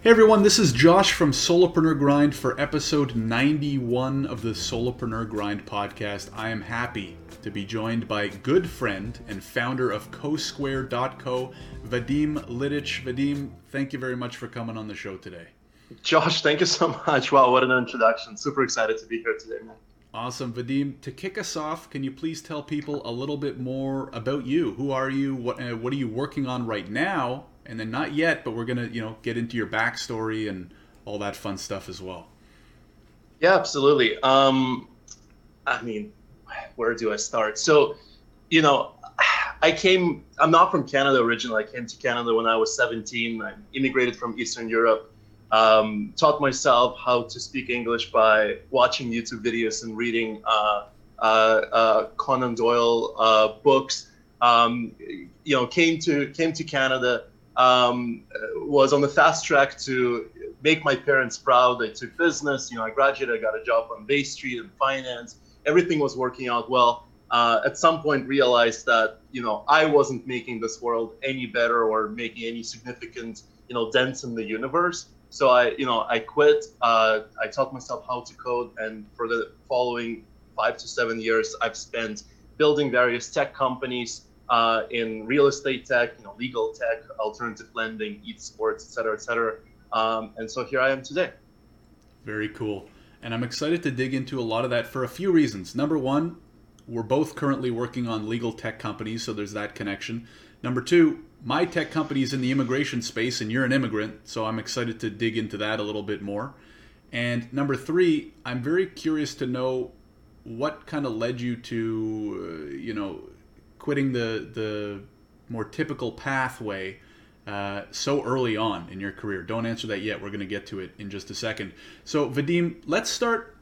Hey everyone, this is Josh from Solopreneur Grind for episode 91 of the Solopreneur Grind podcast. I am happy to be joined by good friend and founder of CoSquare.co, Vadim Lidich. Vadim, thank you very much for coming on the show today. Josh, thank you so much. Wow, what an introduction. Super excited to be here today, man. Awesome. Vadim, to kick us off, can you please tell people a little bit more about you? Who are you? What, uh, what are you working on right now? And then not yet, but we're gonna you know get into your backstory and all that fun stuff as well. Yeah, absolutely. Um, I mean, where do I start? So, you know, I came. I'm not from Canada originally. I came to Canada when I was 17. I immigrated from Eastern Europe. Um, taught myself how to speak English by watching YouTube videos and reading uh, uh, uh, Conan Doyle uh, books. Um, you know, came to came to Canada um, was on the fast track to make my parents proud. I took business, you know, I graduated, I got a job on Bay Street in finance. Everything was working out well. Uh, at some point, realized that you know I wasn't making this world any better or making any significant you know dents in the universe. So I you know I quit. Uh, I taught myself how to code, and for the following five to seven years, I've spent building various tech companies, uh, in real estate tech, you know, legal tech, alternative lending, esports, et cetera, et cetera. Um, and so here I am today. Very cool. And I'm excited to dig into a lot of that for a few reasons. Number one, we're both currently working on legal tech companies, so there's that connection. Number two, my tech company is in the immigration space, and you're an immigrant, so I'm excited to dig into that a little bit more. And number three, I'm very curious to know what kind of led you to, uh, you know, quitting the the more typical pathway uh, so early on in your career? Don't answer that yet. We're going to get to it in just a second. So, Vadim, let's start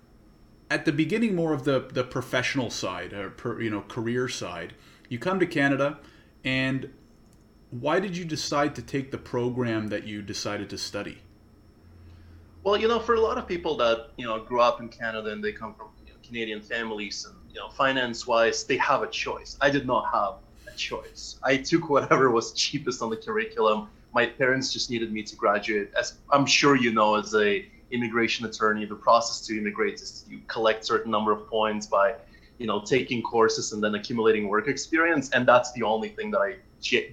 at the beginning more of the the professional side or per, you know career side. You come to Canada, and why did you decide to take the program that you decided to study? Well, you know, for a lot of people that you know grew up in Canada and they come from you know, Canadian families and you know, finance wise, they have a choice. I did not have a choice. I took whatever was cheapest on the curriculum. My parents just needed me to graduate. As I'm sure you know, as a immigration attorney, the process to immigrate is you collect certain number of points by, you know, taking courses and then accumulating work experience. And that's the only thing that I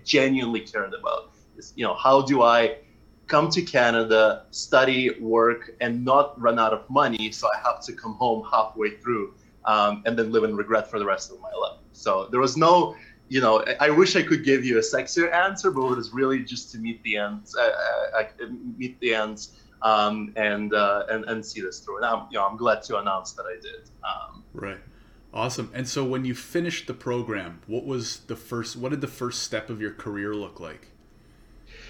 genuinely cared about. Is you know, how do I come to Canada, study, work, and not run out of money, so I have to come home halfway through um, and then live in regret for the rest of my life. So there was no, you know, I wish I could give you a sexier answer, but it was really just to meet the ends, uh, uh, meet the ends, um, and uh, and and see this through. And I'm, you know, I'm glad to announce that I did. Um, right. Awesome. And so when you finished the program, what was the first? What did the first step of your career look like?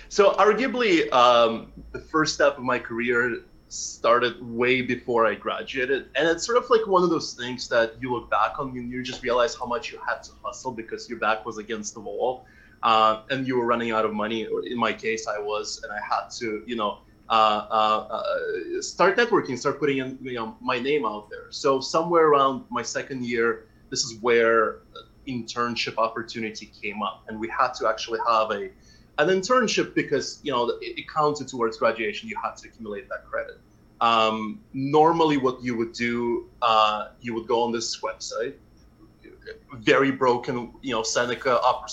So arguably, um, the first step of my career started way before I graduated. And it's sort of like one of those things that you look back on and you just realize how much you had to hustle because your back was against the wall uh, and you were running out of money. In my case, I was, and I had to, you know, uh, uh, uh, start networking, start putting in, you know, my name out there. So somewhere around my second year, this is where internship opportunity came up, and we had to actually have a an internship because you know it, it counted towards graduation. You had to accumulate that credit. Um, normally, what you would do, uh, you would go on this website, very broken, you know, Seneca uh,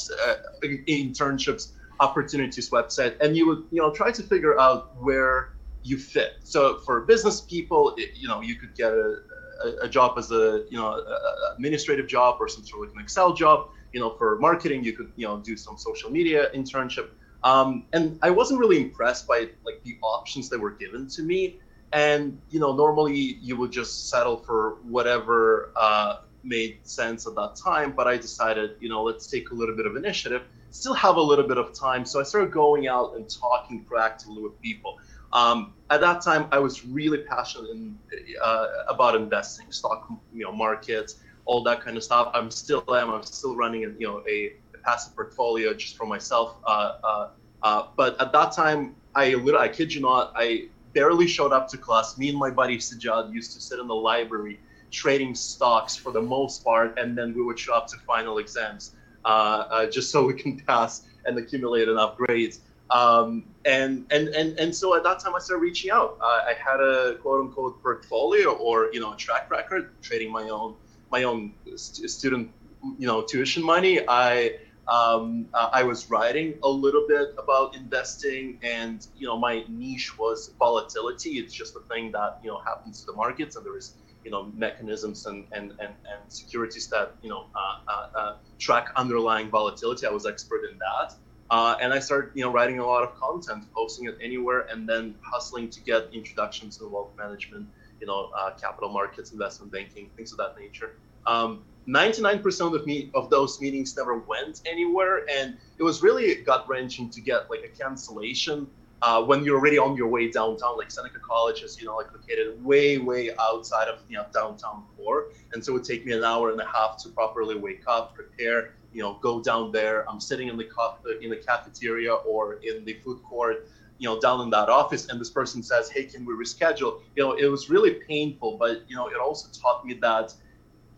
internships opportunities website, and you would, you know, try to figure out where you fit. So for business people, it, you know, you could get a, a, a, job as a, you know, a, administrative job or some sort of like an Excel job you know, for marketing, you could, you know, do some social media internship. Um, and I wasn't really impressed by like the options that were given to me. And you know, normally you would just settle for whatever uh, made sense at that time. But I decided, you know, let's take a little bit of initiative. Still have a little bit of time, so I started going out and talking proactively with people. Um, at that time, I was really passionate in, uh, about investing, stock, you know, markets all that kind of stuff. I'm still am. I'm still running, you know, a, a passive portfolio just for myself. Uh, uh, uh, but at that time, I literally, I kid you not, I barely showed up to class. Me and my buddy Sajad used to sit in the library trading stocks for the most part, and then we would show up to final exams uh, uh, just so we can pass and accumulate enough grades. Um, and, and, and, and so at that time I started reaching out. Uh, I had a quote unquote portfolio or, you know, a track record trading my own, my own st- student, you know, tuition money. I, um, uh, I was writing a little bit about investing, and you know my niche was volatility. It's just a thing that you know happens to the markets, and there is you know mechanisms and and and, and securities that you know uh, uh, uh track underlying volatility. I was expert in that. Uh, and I started, you know, writing a lot of content, posting it anywhere, and then hustling to get introductions to wealth management, you know, uh, capital markets, investment banking, things of that nature. Um, 99% of me of those meetings never went anywhere, and it was really gut wrenching to get like a cancellation uh, when you're already on your way downtown. Like Seneca College is, you know, like located way, way outside of you know downtown core, and so it would take me an hour and a half to properly wake up, prepare, you know, go down there. I'm sitting in the co- in the cafeteria or in the food court you know down in that office and this person says hey can we reschedule? You know it was really painful but you know it also taught me that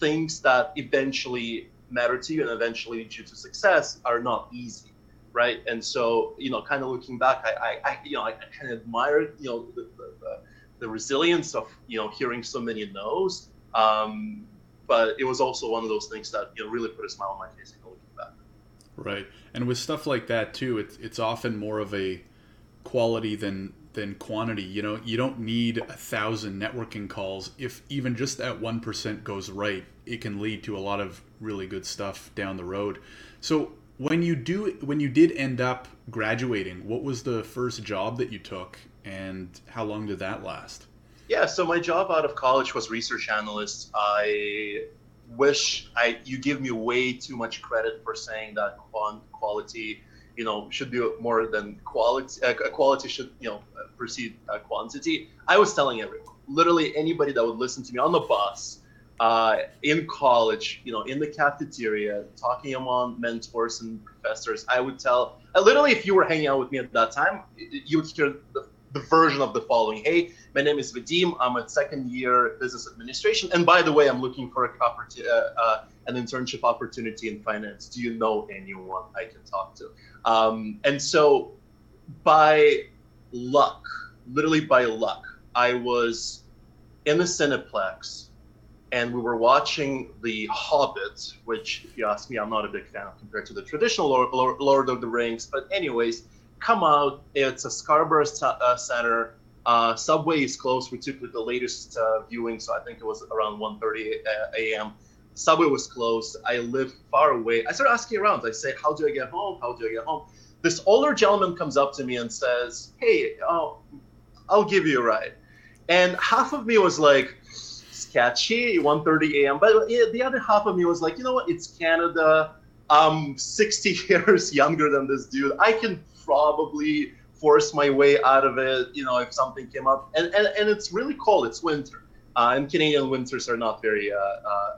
things that eventually matter to you and eventually lead you to success are not easy right? And so you know kind of looking back i i, I you know i, I kind of admire you know the, the, the, resilience of you know hearing so many no's um, but it was also one of those things that you know really put a smile on my face looking back. Right. And with stuff like that too it's it's often more of a quality than than quantity. You know, you don't need a thousand networking calls. If even just that one percent goes right, it can lead to a lot of really good stuff down the road. So when you do, when you did end up graduating, what was the first job that you took, and how long did that last? Yeah, so my job out of college was research analyst. I wish I you give me way too much credit for saying that quant quality you know should be more than quality uh, quality should you know precede uh, quantity. I was telling everyone literally anybody that would listen to me on the bus uh, in college you know in the cafeteria talking among mentors and professors i would tell uh, literally if you were hanging out with me at that time you would hear the, the version of the following. Hey my name is vadim. I'm a second year business administration and by the way i'm looking for a uh, uh, an internship opportunity in finance do you know anyone i can talk to um, and so by luck, literally by luck, I was in the Cineplex and we were watching The Hobbit, which, if you ask me, I'm not a big fan of compared to the traditional Lord, of the Rings. But, anyways, come out. It's a Scarborough uh, Center. Uh, Subway is closed. We took the latest uh, viewing, so I think it was around 1:30 a.m. Subway was closed. I live far away. I started asking around. I say, "How do I get home? How do I get home?" This older gentleman comes up to me and says, "Hey, oh, I'll give you a ride." And half of me was like, "Sketchy, 1:30 a.m." But the other half of me was like, "You know what? It's Canada. I'm 60 years younger than this dude. I can probably." force my way out of it you know if something came up and and, and it's really cold it's winter uh, and Canadian winters are not very uh, uh,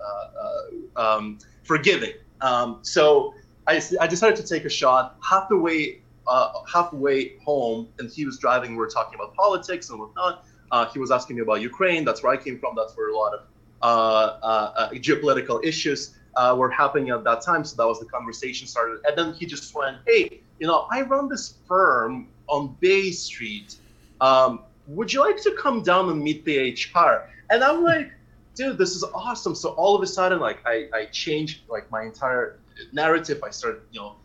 uh, um, forgiving. Um, so I, I decided to take a shot halfway halfway home, and he was driving. We were talking about politics and whatnot. he was asking me about Ukraine. That's where I came from. That's where a lot of geopolitical issues uh, were happening at that time. So that was the conversation started. And then he just went, "Hey, you know, I run this firm on Bay Street. Um, would you like to come down and meet the HR?" And I'm like, dude, this is awesome. So all of a sudden, like I, I changed like my entire narrative. I started, you know,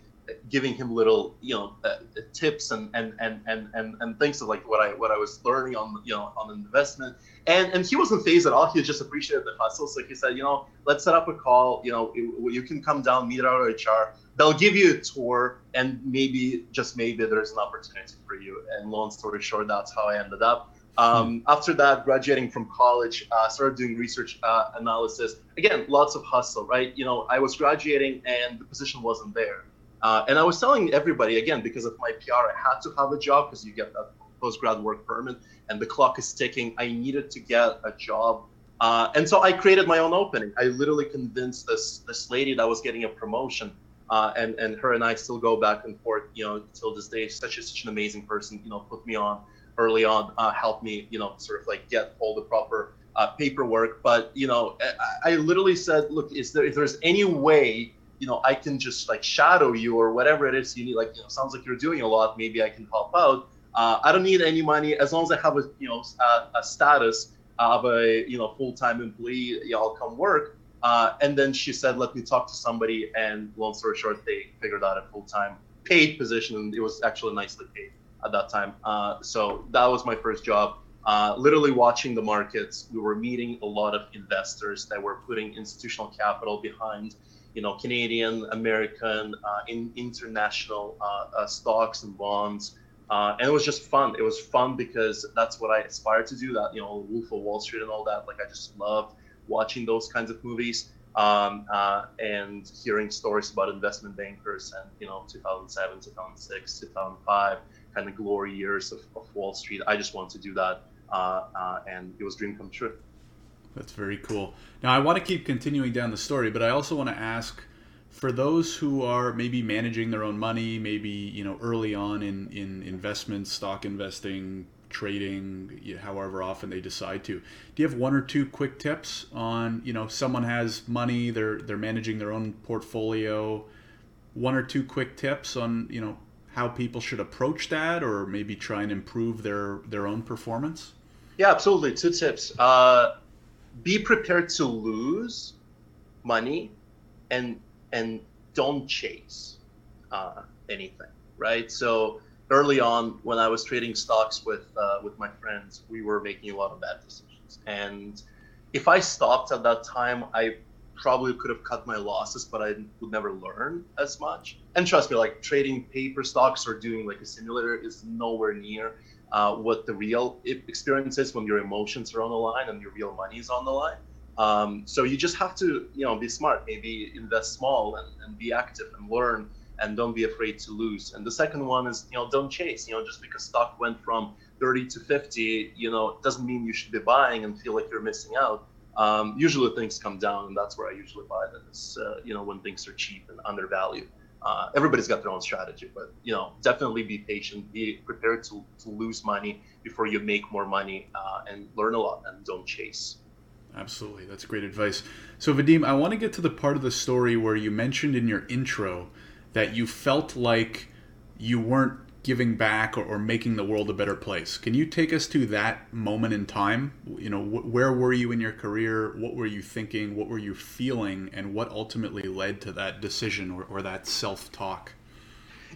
giving him little, you know, uh, tips and, and, and, and, and, and things of like what I, what I was learning on, you know, on investment. And, and he wasn't fazed at all. He just appreciated the hustle. So he said, you know, let's set up a call. You know, you can come down, meet our HR. They'll give you a tour, and maybe just maybe there's an opportunity for you. And long story short, that's how I ended up. Um, after that, graduating from college, uh, started doing research uh, analysis. Again, lots of hustle, right? You know, I was graduating and the position wasn't there. Uh, and I was telling everybody, again, because of my PR, I had to have a job because you get that post grad work permit and the clock is ticking. I needed to get a job. Uh, and so I created my own opening. I literally convinced this, this lady that was getting a promotion. Uh, and, and her and I still go back and forth, you know, till this day. Such a, such an amazing person, you know, put me on early on uh, helped me, you know, sort of like get all the proper uh, paperwork. But you know, I, I, literally said, look, is there if there's any way you know, I can just like shadow you or whatever it is you need. Like, you know, sounds like you're doing a lot. Maybe I can help out. Uh, I don't need any money as long as I have a, you know, a, a status of a, you know, full-time employee. Yeah, I'll come work. Uh, and then she said, let me talk to somebody. And long story short, they figured out a full-time paid position, and it was actually nicely paid at that time. Uh, so that was my first job. Uh, literally watching the markets, we were meeting a lot of investors that were putting institutional capital behind, you know, Canadian, American, uh, in, international uh, uh, stocks and bonds. Uh, and it was just fun. It was fun because that's what I aspired to do. That you know, Wolf of Wall Street and all that. Like I just loved watching those kinds of movies um, uh, and hearing stories about investment bankers and you know 2007 2006 2005 kind of glory years of, of wall street. I just wanted to do that uh, uh, and it was dream come true. That's very cool. Now i want to keep continuing down the story but i also want to ask for those who are maybe managing their own money maybe you know early on in in investments stock investing trading however often they decide to do you have one or two quick tips on you know someone has money they're they're managing their own portfolio one or two quick tips on you know how people should approach that or maybe try and improve their their own performance? Yeah absolutely. Two tips. Uh, be prepared to lose money and and don't chase uh, anything right? So early on when I was trading stocks with uh, with my friends, we were making a lot of bad decisions. And if I stopped at that time, I probably could have cut my losses, but I would never learn as much. And trust me, like trading paper stocks or doing like a simulator is nowhere near uh, what the real experience is when your emotions are on the line and your real money is on the line. Um, so you just have to, you know, be smart. Maybe invest small and, and be active and learn and don't be afraid to lose. And the second one is, you know, don't chase. You know, just because stock went from 30 to 50, you know, doesn't mean you should be buying and feel like you're missing out. Um, usually things come down, and that's where I usually buy them. Is uh, you know when things are cheap and undervalued. Uh, everybody's got their own strategy, but you know definitely be patient, be prepared to, to lose money before you make more money, uh, and learn a lot and don't chase. Absolutely, that's great advice. So Vadim, I want to get to the part of the story where you mentioned in your intro that you felt like you weren't giving back or, or, making the world a better place. Can you take us to that moment in time? You know, wh- where were you in your career? What were you thinking? What were you feeling? And what ultimately led to that decision or, or that self talk?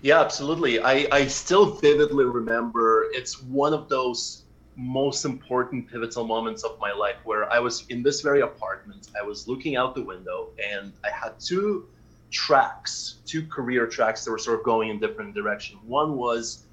Yeah, absolutely. I, I still vividly remember it's one of those most important pivotal moments of my life where I was in this very apartment. I was looking out the window and I had two tracks, two career tracks that were sort of going in different direction. One was,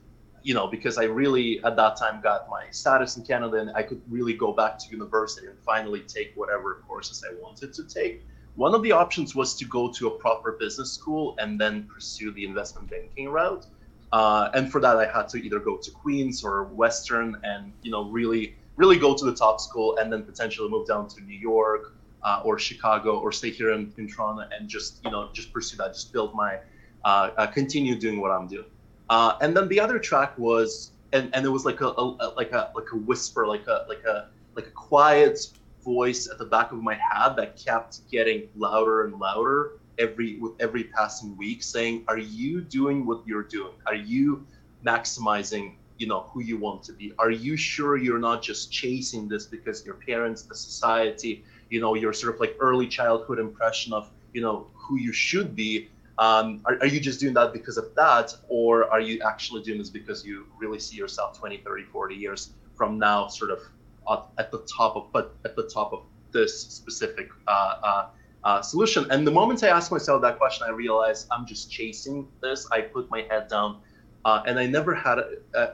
you know, because I really at that time got my status in Canada and I could really go back to university and finally take whatever courses I wanted to take. One of the options was to go to a proper business school and then pursue the investment banking route. Uh, and for that, I had to either go to Queens or Western and, you know, really, really go to the top school and then potentially move down to New York uh, or Chicago or stay here in, in Toronto and just you know just pursue that, just build my uh, uh, continue doing what I'm doing. Uh, and then the other track was and, and it was like a, a, like a like a whisper, like a like a like a quiet voice at the back of my head that kept getting louder and louder every with every passing week, saying, "Are you doing what you're doing? Are you maximizing you know who you want to be are you sure you're not just chasing this because your parents the society you know your sort of like early childhood impression of you know who you should be um, are, are you just doing that because of that or are you actually doing this because you really see yourself 20 30 40 years from now sort of at, the top of but at the top of this specific uh, uh, uh, solution? And the moment i ask myself that question i realize i'm just chasing this. I put my head down uh, and i never had a, a,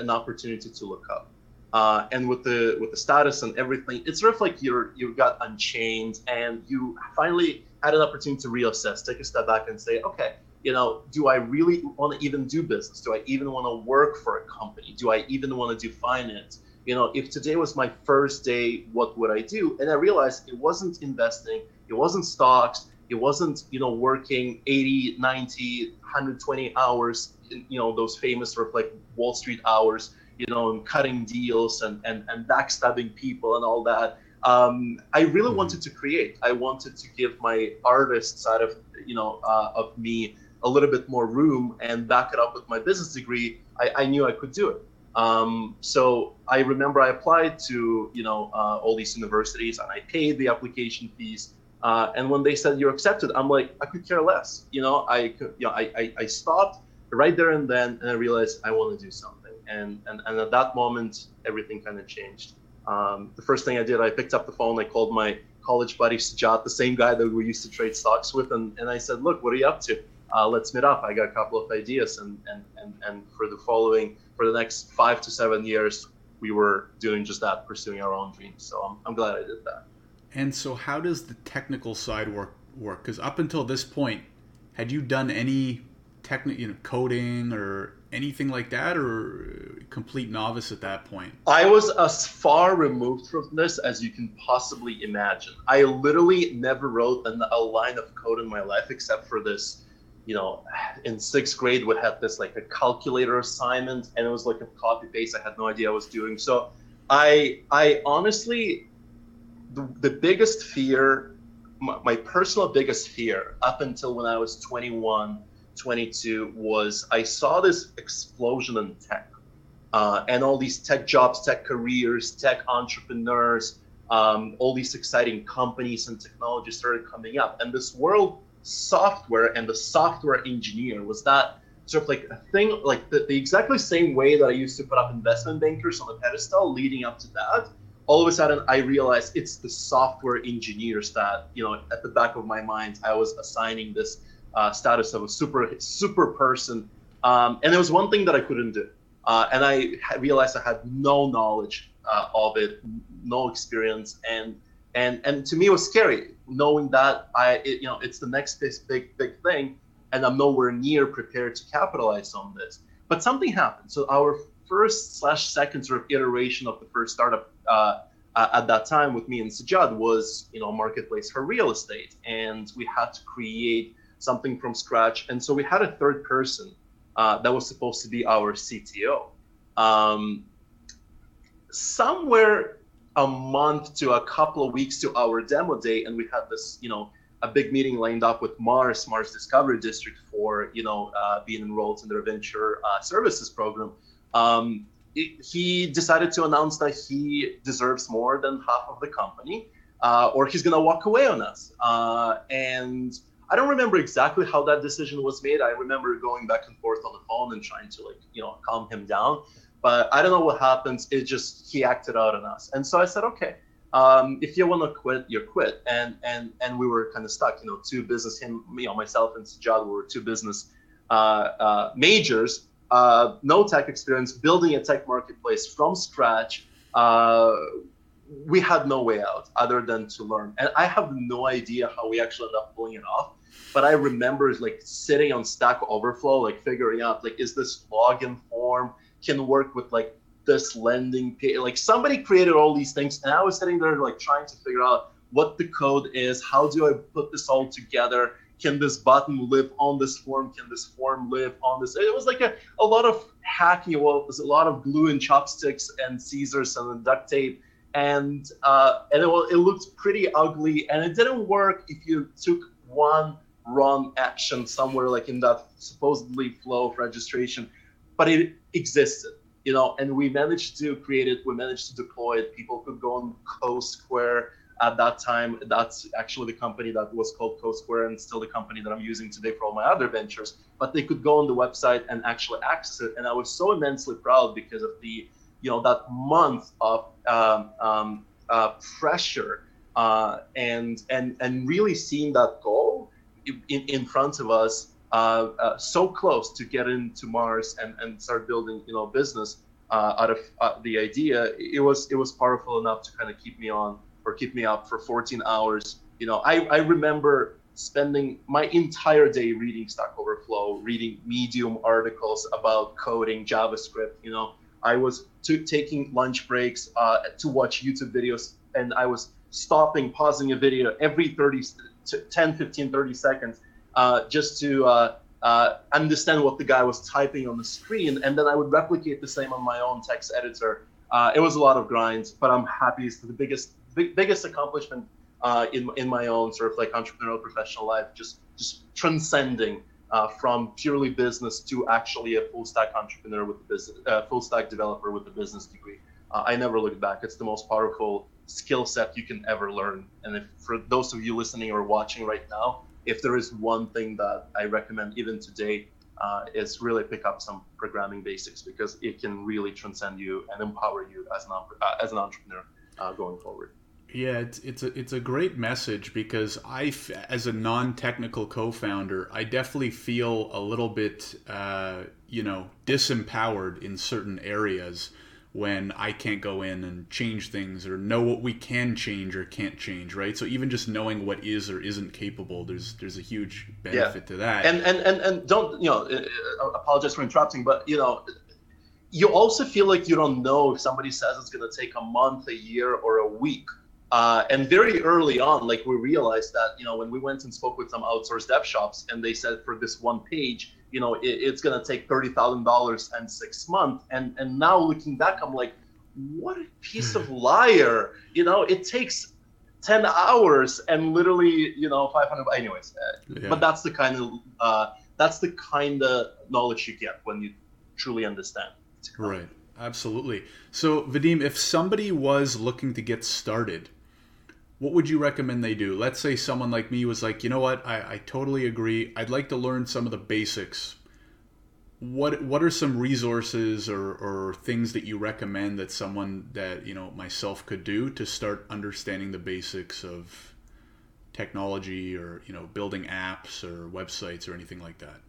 an opportunity to look up uh, and with the with the status and everything, it's sort of like you're you got unchained, and you finally had an opportunity to reassess, take a step back, and say, okay, you know, do I really want to even do business? Do I even want to work for a company? Do I even want to do finance? You know, if today was my first day, what would I do? And I realized it wasn't investing, it wasn't stocks, it wasn't, you know, working 80, 90, 120 hours, you know, those famous sort of like Wall Street hours you know, and cutting deals and, and, and backstabbing people and all that. um, I really mm-hmm. wanted to create. I wanted to give my artist side of you know uh, of me a little bit more room and back it up with my business degree. I, I knew I could do it. Um, so I remember I applied to you know uh, all these universities and I paid the application fees. Uh, and when they said you're accepted, I'm like I could care less. You know I could you know I, I, I stopped right there and then and I realized I want to do something. And and, and at that moment everything kind of changed. Um, the first thing I did, I picked up the phone, I called my college buddy Sajad, the same guy that we used to trade stocks with, and, and I said, look, what are you up to? Uh, let's meet up. I got a couple of ideas, and, and, and, and for the following, for the next five to seven years, we were doing just that, pursuing our own dreams. So I'm, I'm glad I did that. And so, how does the technical side work? Work because up until this point, had you done any technical, you know, coding or anything like that, or complete novice at that point? I was as far removed from this as you can possibly imagine. I literally never wrote a line of code in my life except for this. You know, in sixth grade, we had this like a calculator assignment, and it was like a copy paste. I had no idea I was doing. So, I I honestly, the, the biggest fear, my, my personal biggest fear, up until when I was 21 22 was I saw this explosion in tech uh, and all these tech jobs, tech careers, tech entrepreneurs, um, all these exciting companies and technologies started coming up. And this world software and the software engineer was that sort of like a thing, like the, the exactly same way that I used to put up investment bankers on a pedestal leading up to that. All of a sudden, I realized it's the software engineers that, you know, at the back of my mind, I was assigning this uh, status of a super super person. Um, and there was one thing that I couldn't do, uh, and I realized I had no knowledge uh, of it, no experience, and and and to me it was scary knowing that I it, you know it's the next big big big thing, and I'm nowhere near prepared to capitalize on this. But something happened. So our first slash second sort of iteration of the first startup uh, at that time with me and Sajad was you know marketplace for real estate, and we had to create something from scratch. And so we had a third person uh, that was supposed to be our CTO. Um, somewhere a month to a couple of weeks to our demo day, and we had this, you know, a big meeting lined up with Mars, Mars Discovery District, for you know uh, being enrolled in their venture uh, services program. Um, it, he decided to announce that he deserves more than half of the company, uh, or he's gonna walk away on us. Uh, and I don't remember exactly how that decision was made. I remember going back and forth on the phone and trying to like, you know, calm him down. But I don't know what happens. It just he acted out on us, and so I said, okay, um, if you want to quit, you quit. And and and we were kind of stuck. You know, two business him, you know, myself and Sajad were two business uh, uh, majors, uh, no tech experience, building a tech marketplace from scratch. Uh, we had no way out other than to learn. And I have no idea how we actually ended up pulling it off. But I remember like sitting on Stack Overflow, like figuring out like is this login form can work with like this lending page. Like somebody created all these things, and I was sitting there like trying to figure out what the code is. How do I put this all together? Can this button live on this form? Can this form live on this? It was like a, a lot of hacking. Well, it was a lot of glue and chopsticks and scissors and duct tape and uh, and it, it looked pretty ugly, and it didn't work if you took one wrong action somewhere like in that supposedly flow of registration, but it existed, you know, and we managed to create it. We managed to deploy it. People could go on CoSquare at that time. That's actually the company that was called CoSquare and still the company that I'm using today for all my other ventures. But they could go on the website and actually access it, and I was so immensely proud because of the you know that month of um, um, uh, pressure uh, and and and really seeing that goal in, in front of us uh, uh so close to get into Mars and, and start building you know business uh, out of the idea it was it was powerful enough to kind of keep me on or keep me up for 14 hours. You know I, I remember spending my entire day reading Stack Overflow, reading Medium articles about coding, JavaScript, you know, I was to, taking lunch breaks uh, to watch YouTube videos, and I was stopping, pausing a video every 30, 10, 15, 30 seconds uh, just to uh, uh, understand what the guy was typing on the screen. And then I would replicate the same on my own text editor. Uh, it was a lot of grinds, but I'm happy. It's the biggest, big, biggest accomplishment uh, in in my own sort of like entrepreneurial professional life. Just just transcending uh, from purely business to actually a full stack entrepreneur with a business, full stack developer with a business degree. I never look back. It's the most powerful skill set you can ever learn. And if for those of you listening or watching right now, if there is one thing that I recommend even today, uh, is really pick up some programming basics because it can really transcend you and empower you as an uh, as an entrepreneur uh, going forward. Yeah, it's it's a it's a great message because I, as a non-technical co-founder, I definitely feel a little bit, uh, you know, disempowered in certain areas when I can't go in and change things or know what we can change or can't change, right? So even just knowing what is or isn't capable, there's there's a huge benefit yeah. to that. And and and and don't you know? Uh, uh, apologize for interrupting, but you know, you also feel like you don't know if somebody says it's going to take a month, a year, or a week. Uh, and very early on, like we realized that you know when we went and spoke with some outsourced dev shops, and they said for this one page, you know, it, it's going to take thirty thousand dollars and six months. And and now looking back, I'm like, what a piece of liar! You know, it takes ten hours and literally, you know, five hundred. Anyways, uh, yeah. but that's the kind of uh, that's the kind of knowledge you get when you truly understand. Right. Absolutely. So, Vadim, if somebody was looking to get started, what would you recommend they do? Let's say someone like me was like, you know what, I, I totally agree. I'd like to learn some of the basics. What what are some resources or, or things that you recommend that someone that you know myself could do to start understanding the basics of technology or you know building apps or websites or anything like that?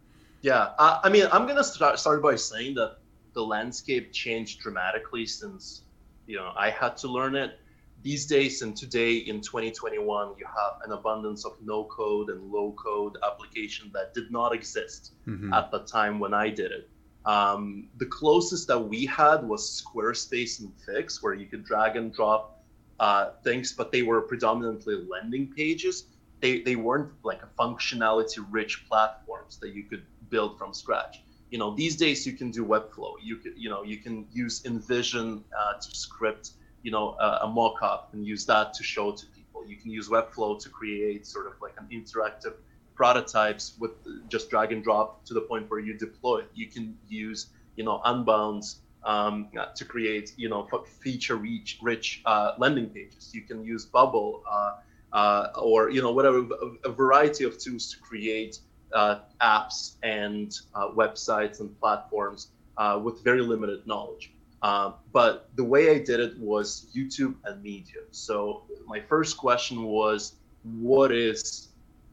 Yeah, I mean, I'm gonna start start by saying that the landscape changed dramatically since you know I had to learn it these days and today in 2021 you have an abundance of no code and low code application that did not exist mm-hmm. at the time when i did it. Um, the closest that we had was squarespace and Wix where you could drag and drop uh, things but they were predominantly landing pages. They, they weren't like a functionality rich platforms that you could build from scratch. You know these days you can do webflow. You could you know you can use InVision uh, to script you know a, a mock-up and use that to show to people. You can use Webflow to create sort of like an interactive prototypes with just drag and drop to the point where you deploy it. You can use you know Unbounce um, to create you know feature rich rich uh, landing pages. You can use Bubble uh, uh, or you know whatever a, variety of tools to create uh, apps and uh, websites and platforms uh, with very limited knowledge. Uh, but the way I did it was YouTube and Medium. So my first question was, what is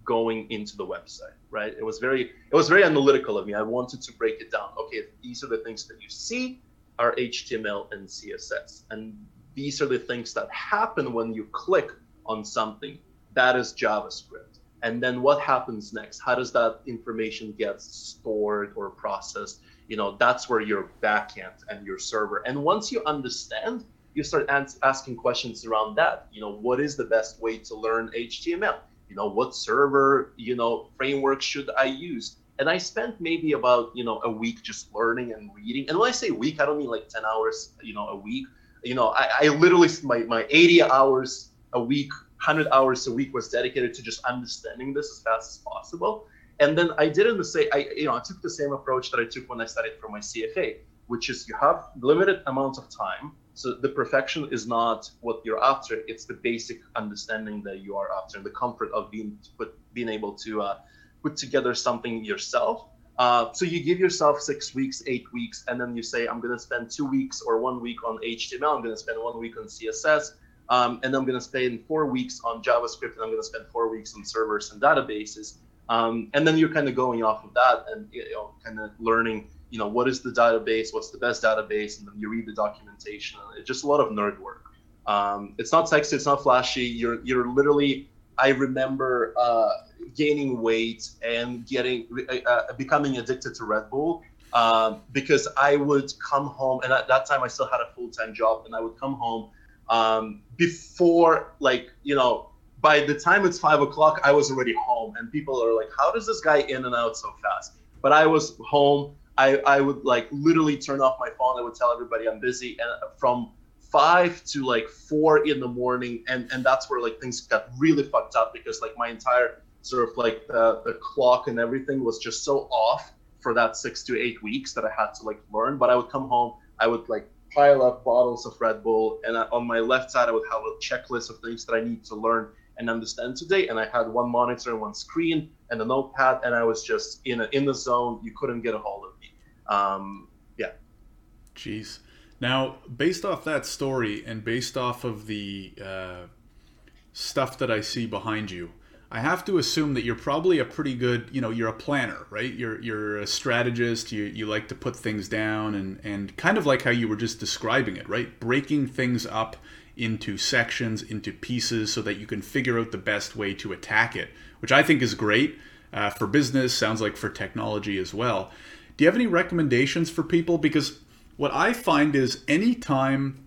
going into the website, right? It was very, it was very analytical of me. I wanted to break it down. Okay, these are the things that you see are HTML and CSS, and these are the things that happen when you click on something. That is JavaScript. And then what happens next? How does that information get stored or processed? You know that's where your backend and your server and once you understand you start ans- asking questions around that you know what is the best way to learn html you know what server you know framework should i use? And i spent maybe about you know a week just learning and reading and when i say week i don't mean like 10 hours you know a week. You know i, I literally my, my 80 hours a week 100 hours a week was dedicated to just understanding this as fast as possible and then I didn't say I, you know, I took the same approach that I took when I studied for my CFA, which is you have limited amounts of time. So the perfection is not what you're after; it's the basic understanding that you are after, and the comfort of being put, being able to uh, put together something yourself. Uh, so you give yourself six weeks, eight weeks, and then you say, I'm going to spend two weeks or one week on HTML. I'm going to spend one week on CSS. Um, and I'm going to spend four weeks on JavaScript, and I'm going to spend four weeks on servers and databases. Um, and then you're kind of going off of that and you know, kind of learning, you know, what is the database, what's the best database, and then you read the documentation. It's just a lot of nerd work. Um, it's not sexy, it's not flashy. You're you're literally. I remember uh, gaining weight and getting uh, uh becoming addicted to Red Bull um, because I would come home, and at that time I still had a full time job, and I would come home um, before like you know by the time it's five o'clock, I was already home, and people are like, "How does this guy in and out so fast?" But I was home. I, I would like literally turn off my phone. I would tell everybody I'm busy, and from five to like four in the morning, and and that's where like things got really fucked up because like my entire sort of like the, the clock and everything was just so off for that six to eight weeks that I had to like learn. But I would come home, I would like pile up bottles of Red Bull, and on my left side I would have a checklist of things that I need to learn and understand today. And I had one monitor and one screen and a notepad, and I was just in a, in the zone. You couldn't get a hold of me. Um, yeah. Jeez. Now, based off that story and based off of the uh, stuff that I see behind you, I have to assume that you're probably a pretty good, you know, you're a planner, right? You're you're a strategist. You you like to put things down and and kind of like how you were just describing it, right? Breaking things up into sections, into pieces, so that you can figure out the best way to attack it, which I think is great uh, for business. Sounds like for technology as well. Do you have any recommendations for people? Because what I find is anytime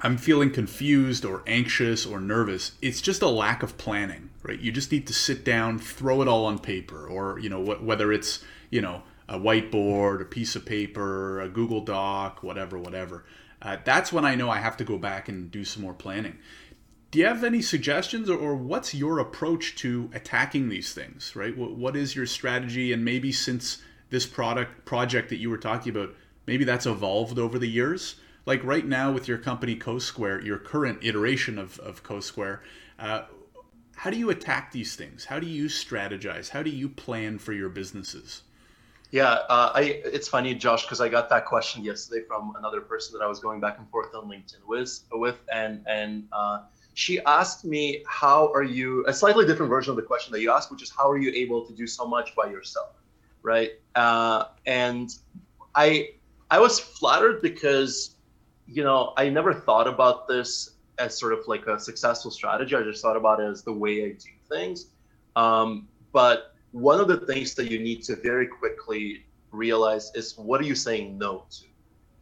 I'm feeling confused or anxious or nervous, it's just a lack of planning, right? You just need to sit down, throw it all on paper, or you know wh- whether it's you know a whiteboard, a piece of paper, a Google Doc, whatever, whatever. Uh, that's when I know I have to go back and do some more planning. Do you have any suggestions, or, or what's your approach to attacking these things? Right? What, what is your strategy? And maybe since this product project that you were talking about, maybe that's evolved over the years like right now with your company CoSquare, your current iteration of, of CoSquare, uh, how do you attack these things? How do you strategize? How do you plan for your businesses? Yeah, uh, I, it's funny, Josh, because I got that question yesterday from another person that I was going back and forth on LinkedIn with, with and and uh, she asked me, "How are you?" A slightly different version of the question that you asked, which is, "How are you able to do so much by yourself?" Right? Uh, and I I was flattered because you know, I never thought about this as sort of like a successful strategy. I just thought about it as the way I do things. Um, but one of the things that you need to very quickly realize is what are you saying no to?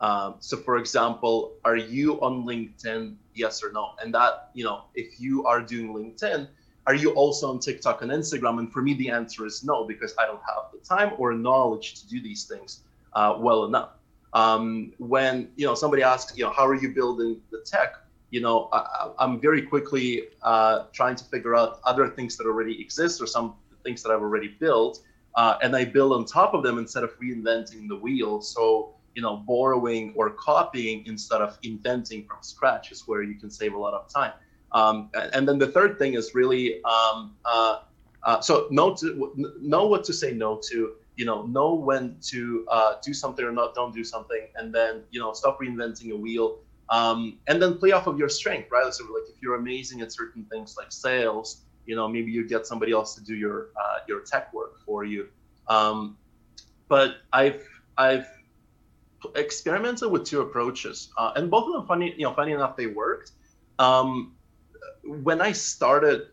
Um, so, for example, are you on LinkedIn? Yes or no? And that, you know, if you are doing LinkedIn, are you also on TikTok and Instagram? And for me, the answer is no, because I don't have the time or knowledge to do these things uh, well enough um, when you know somebody asks, you know, how are you building the tech? You know, I, am very quickly uh, trying to figure out other things that already exist or some things that I've already built, uh, and I build on top of them instead of reinventing the wheel. So you know, borrowing or copying instead of inventing from scratch is where you can save a lot of time. Um, and then the third thing is really um, uh, uh, so know to know what to say no to you know know when to uh, do something or not don't do something and then you know stop reinventing a wheel um, and then play off of your strength right so like if you're amazing at certain things like sales you know maybe you get somebody else to do your uh, your tech work for you um, but i've i've experimented with two approaches uh, and both of them funny you know funny enough they worked um, when i started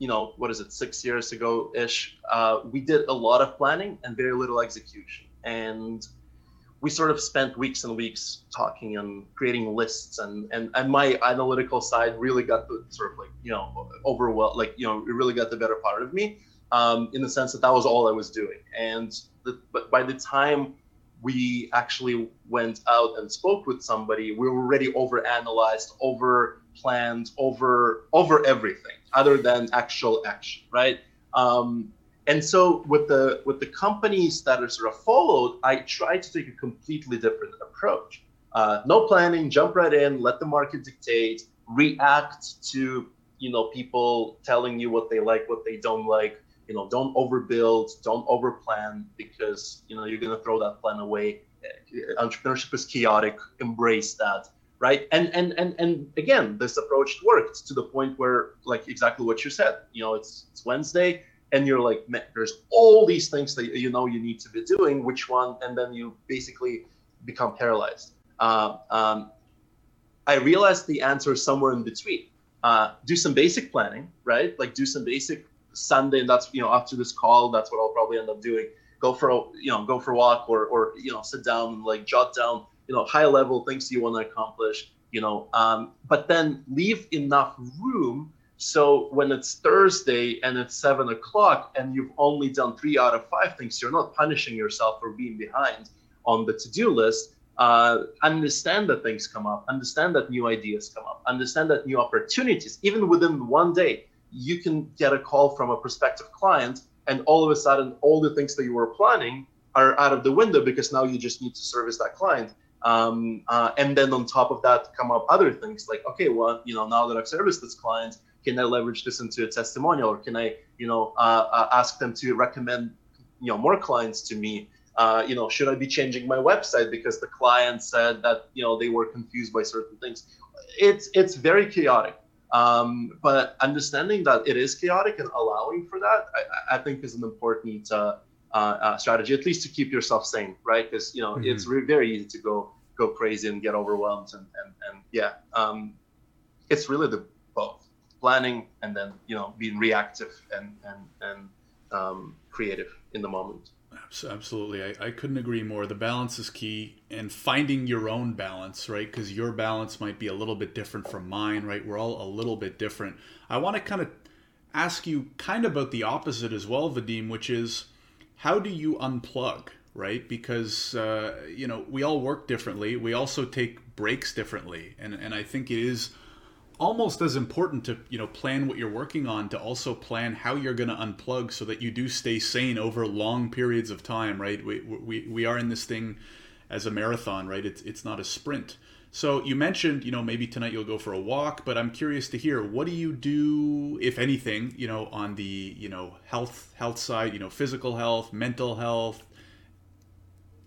you know, what is it, six years ago ish, uh, we did a lot of planning and very little execution. And we sort of spent weeks and weeks talking and creating lists and, and, and my analytical side really got the sort of like, you know, overwhelmed, like, you know, it really got the better part of me um, in the sense that that was all I was doing. And the, but by the time we actually went out and spoke with somebody, we were already over analyzed, over planned, over, over everything other than actual action, right? Um, and so with the with the companies that are sort of followed, I try to take a completely different approach. Uh, no planning, jump right in, let the market dictate, react to you know people telling you what they like, what they don't like. You know, don't overbuild, don't overplan because you know you're gonna throw that plan away. Entrepreneurship is chaotic. Embrace that right and and and and again this approach worked to the point where like exactly what you said you know it's it's wednesday and you're like there's all these things that you know you need to be doing which one? And then you basically become paralyzed. Uh, um, i realized the answer is somewhere in between. Uh, do some basic planning right? Like do some basic sunday and that's you know after this call that's what i'll probably end up doing. Go for a you know go for a walk or or you know sit down and like jot down you know high level things you want to accomplish you know um, but then leave enough room so when it's thursday and it's seven o'clock and you've only done three out of five things you're not punishing yourself for being behind on the to-do list. Uh, understand that things come up, understand that new ideas come up, understand that new opportunities, even within one day, you can get a call from a prospective client, and all of a sudden, all the things that you were planning are out of the window because now you just need to service that client. Um, uh, and then on top of that, come up other things like, okay, well, you know, now that I've serviced this client, can I leverage this into a testimonial, or can I, you know, uh, uh, ask them to recommend, you know, more clients to me? Uh, you know, should I be changing my website because the client said that you know they were confused by certain things? It's it's very chaotic. Um, but understanding that it is chaotic and allowing for that, I, I think, is an important uh, uh, uh, strategy, at least to keep yourself sane, right? Because you know mm-hmm. it's re- very easy to go go crazy and get overwhelmed, and and, and yeah, um, it's really the both planning and then you know being reactive and and and um, creative in the moment. Absolutely. I, I couldn't agree more. The balance is key and finding your own balance, right? Because your balance might be a little bit different from mine, right? We're all a little bit different. I want to kind of ask you kind of about the opposite as well, Vadim, which is how do you unplug, right? Because, uh, you know, we all work differently. We also take breaks differently. And, and I think it is almost as important to you know plan what you're working on to also plan how you're going to unplug so that you do stay sane over long periods of time right? We, we, we are in this thing as a marathon right? It's, it's not a sprint. So you mentioned you know maybe tonight you'll go for a walk but i'm curious to hear what do you do if anything you know on the you know health health side you know physical health mental health?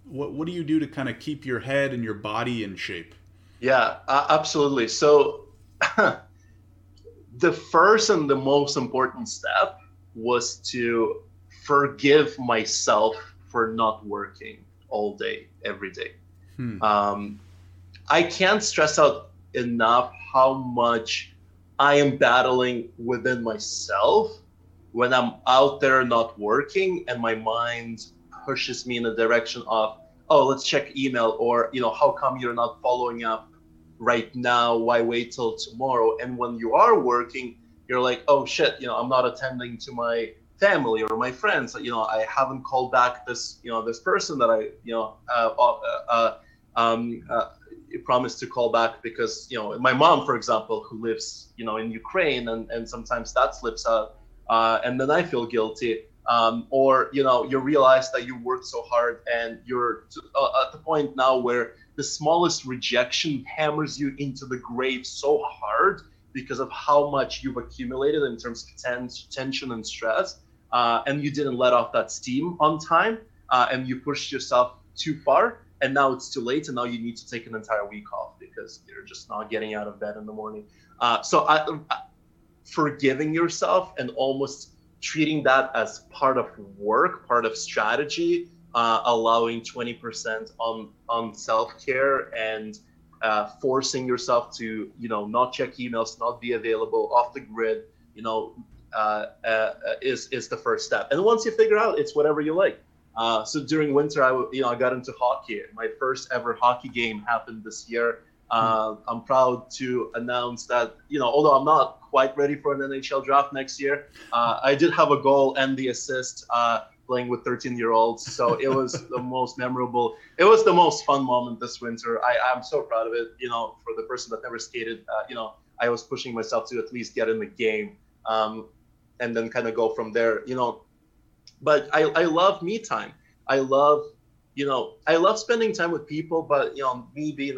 What, what do you do to kind of keep your head and your body in shape? Yeah absolutely. So the first and the most important step was to forgive myself for not working all day, every day. Hmm. Um, I can't stress out enough how much I am battling within myself when I'm out there not working and my mind pushes me in the direction of, oh, let's check email or, you know, how come you're not following up right now why wait till tomorrow? And when you are working you're like oh shit you know i'm not attending to my family or my friends. You know i haven't called back this you know this person that i you know uh, uh, uh, um, uh, promised to call back because you know my mom for example who lives you know in ukraine and, and sometimes that slips out uh, and then i feel guilty. Um, or you know you realize that you worked so hard and you're to, uh, at the point now where the smallest rejection hammers you into the grave so hard because of how much you've accumulated in terms of tens- tension and stress, uh, and you didn't let off that steam on time, uh, and you pushed yourself too far, and now it's too late, and now you need to take an entire week off because you're just not getting out of bed in the morning. Uh, so, I, I, forgiving yourself and almost treating that as part of work, part of strategy, uh, allowing 20% on on self-care and uh, forcing yourself to you know not check emails not be available off the grid you know uh, uh is is the first step. And once you figure out it's whatever you like. Uh, so during winter i you know i got into hockey. My first ever hockey game happened this year. Uh, i'm proud to announce that you know although i'm not quite ready for an nhl draft next year i did have a goal and the assist playing with 13 year olds. So it was the most memorable. It was the most fun moment this winter. I, I'm so proud of it. You know, for the person that never skated, uh, you know, I was pushing myself to at least get in the game um, and then kind of go from there, you know. But I, I love me time. I love, you know, I love spending time with people, but, you know, me being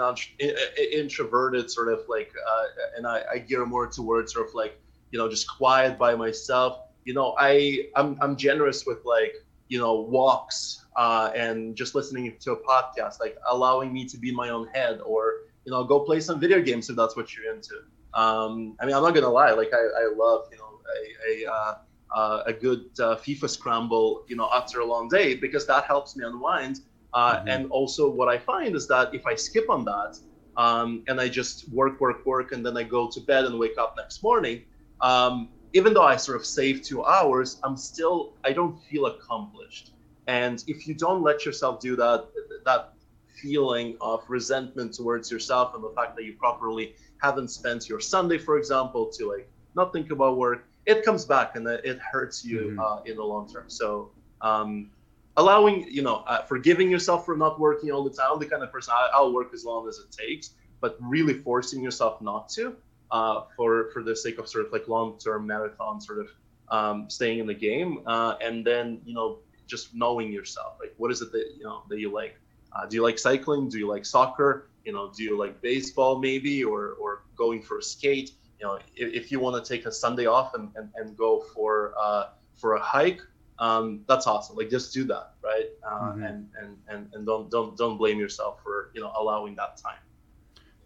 introverted, sort of like, uh, and I, I gear more towards sort of like, you know, just quiet by myself you know, I I'm I'm generous with like you know walks uh, and just listening to a podcast, like allowing me to be in my own head, or you know, go play some video games if that's what you're into. Um, I mean, I'm not gonna lie, like I, I love you know a a, uh, uh, a good uh, FIFA scramble, you know, after a long day because that helps me unwind. Uh, mm-hmm. And also, what I find is that if I skip on that um, and I just work, work, work, and then I go to bed and wake up next morning, um, even though I sort of save two hours, I'm still I don't feel accomplished. And if you don't let yourself do that, that feeling of resentment towards yourself and the fact that you properly haven't spent your Sunday, for example, to like not think about work, it comes back and it hurts you mm-hmm. uh, in the long term. So um, allowing you know uh, forgiving yourself for not working all the time I'm the kind of person I, will work as long as it takes but really forcing yourself not to uh, for for the sake of sort of like long-term marathon sort of um, staying in the game uh, and then you know just knowing yourself like what is it that you know that you like? Uh, do you like cycling? Do you like soccer? You know do you like baseball maybe or or going for a skate? You know if, if you want to take a sunday off and, and, and go for uh, for a hike um, that's awesome like just do that right? Uh, mm-hmm. and, and and and don't don't don't blame yourself for you know allowing that time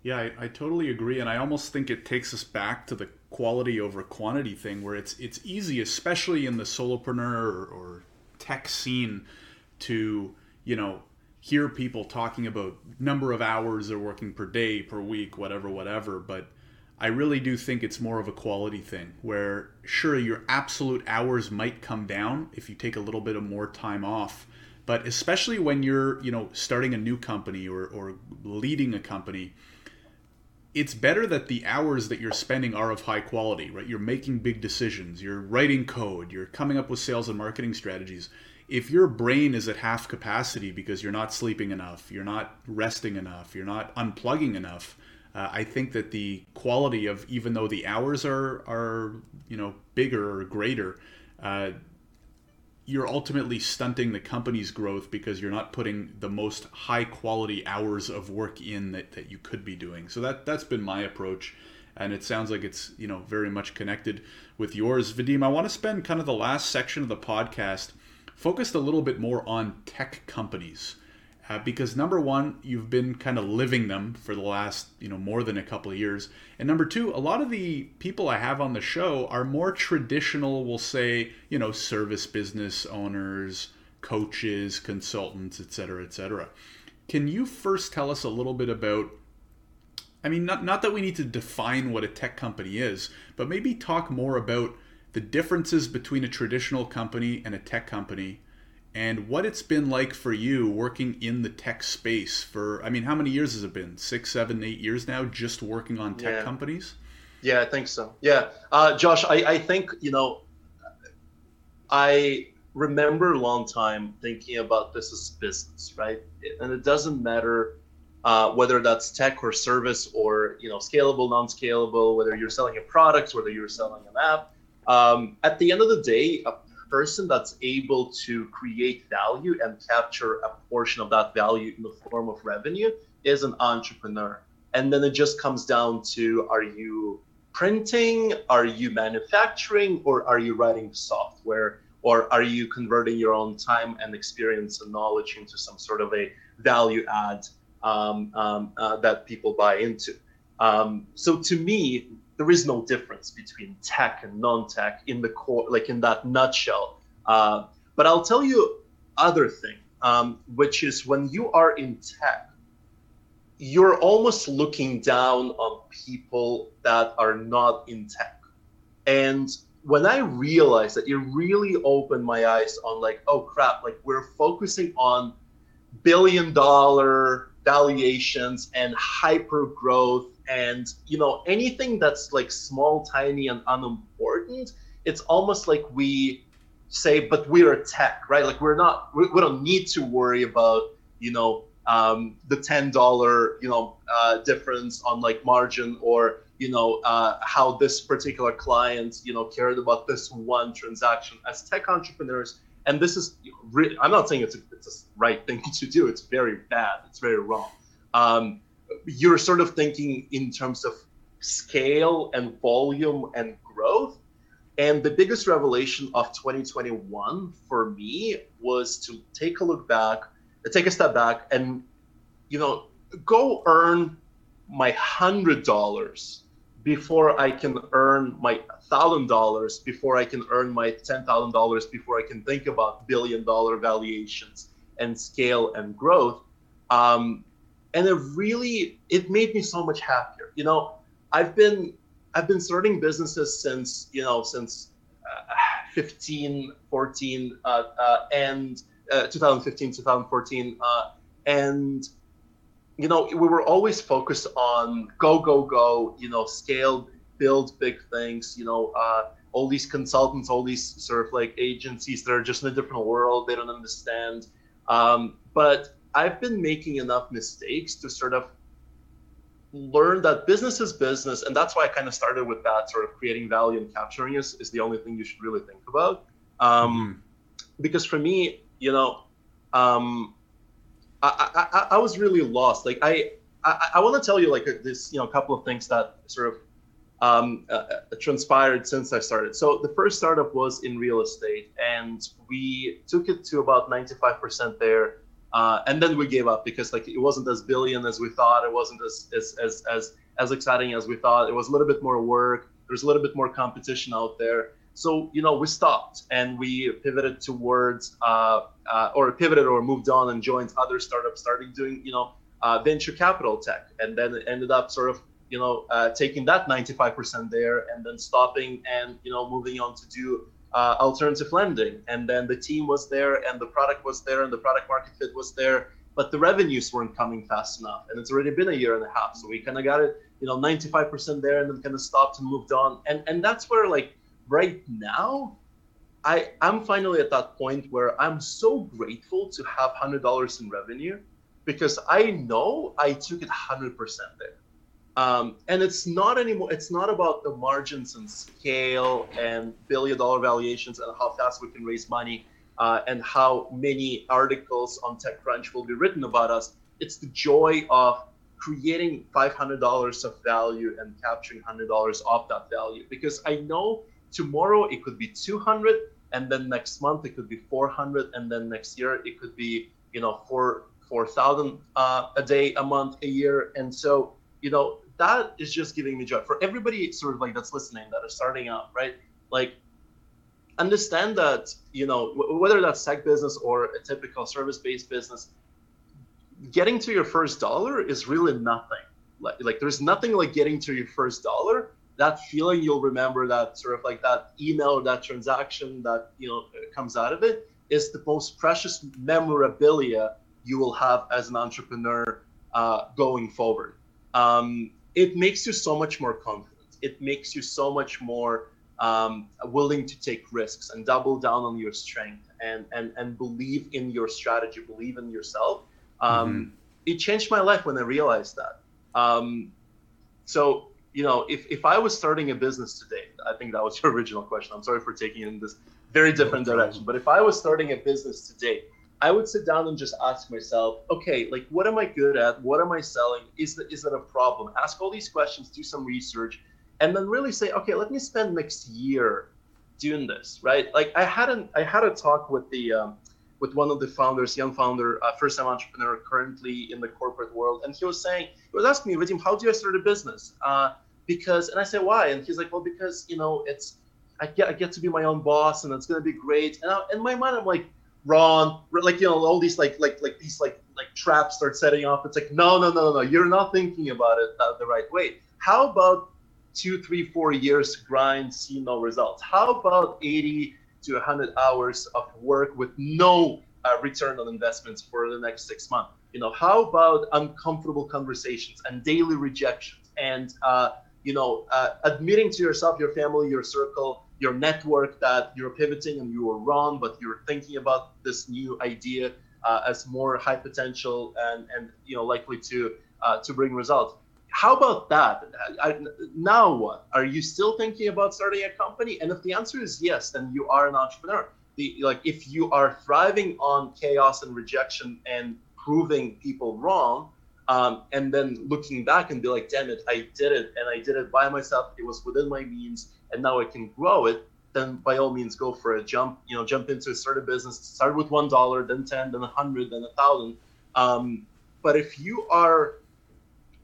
yeah I, I totally agree and i almost think it takes us back to the quality over quantity thing where it's it's easy especially in the solopreneur or, or tech scene to you know hear people talking about number of hours they're working per day per week whatever whatever but i really do think it's more of a quality thing where sure your absolute hours might come down if you take a little bit of more time off but especially when you're you know starting a new company or, or leading a company it's better that the hours that you're spending are of high quality right? You're making big decisions. You're writing code. You're coming up with sales and marketing strategies. If your brain is at half capacity because you're not sleeping enough, you're not resting enough, you're not unplugging enough, uh, I think that the quality of even though the hours are are you know bigger or greater, uh, you're ultimately stunting the company's growth because you're not putting the most high quality hours of work in that, that you could be doing. So that that's been my approach. And it sounds like it's you know very much connected with yours, Vadim. I want to spend kind of the last section of the podcast focused a little bit more on tech companies. Uh, because number one, you've been kind of living them for the last, you know, more than a couple of years. And number two, a lot of the people I have on the show are more traditional, we'll say, you know, service business owners, coaches, consultants, et cetera, et cetera. Can you first tell us a little bit about I mean, not, not that we need to define what a tech company is, but maybe talk more about the differences between a traditional company and a tech company and what it's been like for you working in the tech space for i mean how many years has it been? Six seven eight years now just working on tech yeah. companies? Yeah i think so. Yeah. Uh, josh I, I think you know i remember a long time thinking about this as business right? And it doesn't matter uh, whether that's tech or service or you know scalable non-scalable whether you're selling a product whether you're selling an app. Um, at the end of the day, a person that's able to create value and capture a portion of that value in the form of revenue is an entrepreneur. And then it just comes down to are you printing, are you manufacturing, or are you writing software? Or are you converting your own time and experience and knowledge into some sort of a value add um, um, uh, that people buy into? Um, so to me, there is no difference between tech and non-tech in the core, like in that nutshell. Uh, but I'll tell you other thing, um, which is when you are in tech, you're almost looking down on people that are not in tech. And when I realized that, it really opened my eyes on like, oh crap, like we're focusing on billion dollar valuations and hyper growth and you know anything that's like small tiny and unimportant it's almost like we say but we're tech right? Like we're not we, we don't need to worry about you know um, the ten dollar you know uh, difference on like margin or you know uh, how this particular client you know cared about this one transaction as tech entrepreneurs. And this is i'm not saying it's a, it's a right thing to do. It's very bad. It's very wrong. Um, you're sort of thinking in terms of scale and volume and growth. And the biggest revelation of 2021 for me was to take a look back, take a step back, and you know, go earn my hundred dollars before I can earn my thousand dollars, before I can earn my ten thousand dollars, before I can think about billion dollar valuations and scale and growth. Um, and it really it made me so much happier you know i've been i've been starting businesses since you know since uh, 15 14 uh, uh, and uh, 2015 2014 uh, and you know we were always focused on go go go you know scale build big things you know uh, all these consultants, all these sort of like agencies that are just in a different world. They don't understand. Um, but I've been making enough mistakes to sort of learn that business is business, and that's why I kind of started with that sort of creating value and capturing is, is the only thing you should really think about. Um, mm-hmm. Because for me, you know, um, I, I, I was really lost. Like I I, I want to tell you like this, you know, a couple of things that sort of um, uh, uh, transpired since I started. So the first startup was in real estate, and we took it to about 95% there, uh, and then we gave up because like it wasn't as billion as we thought. It wasn't as as as as as exciting as we thought. It was a little bit more work. There's a little bit more competition out there. So you know we stopped and we pivoted towards uh, uh, or pivoted or moved on and joined other startups, starting doing you know uh, venture capital tech, and then it ended up sort of you know uh, taking that 95% there, and then stopping and you know moving on to do uh, alternative lending, and then the team was there, and the product was there, and the product market fit was there, but the revenues weren't coming fast enough, and it's already been a year and a half, so we kind of got it you know 95% there, and then kind of stopped and moved on, and and that's where like right now I, I'm finally at that point where I'm so grateful to have hundred dollars in revenue because I know I took it 100% there. Um, and it's not anymore, it's not about the margins and scale and billion dollar valuations and how fast we can raise money uh, and how many articles on TechCrunch will be written about us. It's the joy of creating $500 of value and capturing $100 off that value because I know tomorrow it could be 200 and then next month it could be 400 and then next year it could be you know four 4,000 uh, a day, a month, a year. And so, you know, that is just giving me joy. For everybody sort of like that's listening, that are starting out, right? Like, understand that, you know, w- whether that's tech business or a typical service based business, getting to your first dollar is really nothing. Like, like, there's nothing like getting to your first dollar. That feeling you'll remember, that sort of like that email that transaction that, you know, comes out of it is the most precious memorabilia you will have as an entrepreneur uh, going forward. Um, it makes you so much more confident. It makes you so much more um, willing to take risks and double down on your strength and and and believe in your strategy, believe in yourself. Um, mm-hmm. It changed my life when I realized that. Um, so you know, if if I was starting a business today, I think that was your original question. I'm sorry for taking it in this very different direction, but if I was starting a business today, I would sit down and just ask myself, okay, like what am I good at? What am I selling? Is that is that a problem? Ask all these questions, do some research, and then really say, okay, let me spend next year doing this, right? Like I had an I had a talk with the um, with one of the founders, young founder, uh, first time entrepreneur, currently in the corporate world, and he was saying, he was asking me, Vadim, how do I start a business? Uh, because, and I said, why? And he's like, well, because you know, it's I get I get to be my own boss, and it's gonna be great. And I, in my mind, I'm like wrong like you know all these like like like these like like traps start setting off it's like no no no no you're not thinking about it the right way. How about two three four years grind see no results? How about 80 to 100 hours of work with no uh, return on investments for the next six months? You know how about uncomfortable conversations and daily rejections? And uh, you know uh, admitting to yourself your family your circle your network that you're pivoting and you were wrong, but you're thinking about this new idea uh, as more high potential and, and you know likely to uh, to bring results. How about that? I, now what? Are you still thinking about starting a company? And if the answer is yes, then you are an entrepreneur. The, like if you are thriving on chaos and rejection and proving people wrong, um, and then looking back and be like, damn it, I did it, and I did it by myself. It was within my means and now I can grow it, then by all means go for a jump. You know, jump into a startup business. Start with one dollar, then ten, then a hundred, then a thousand. Um, but if you are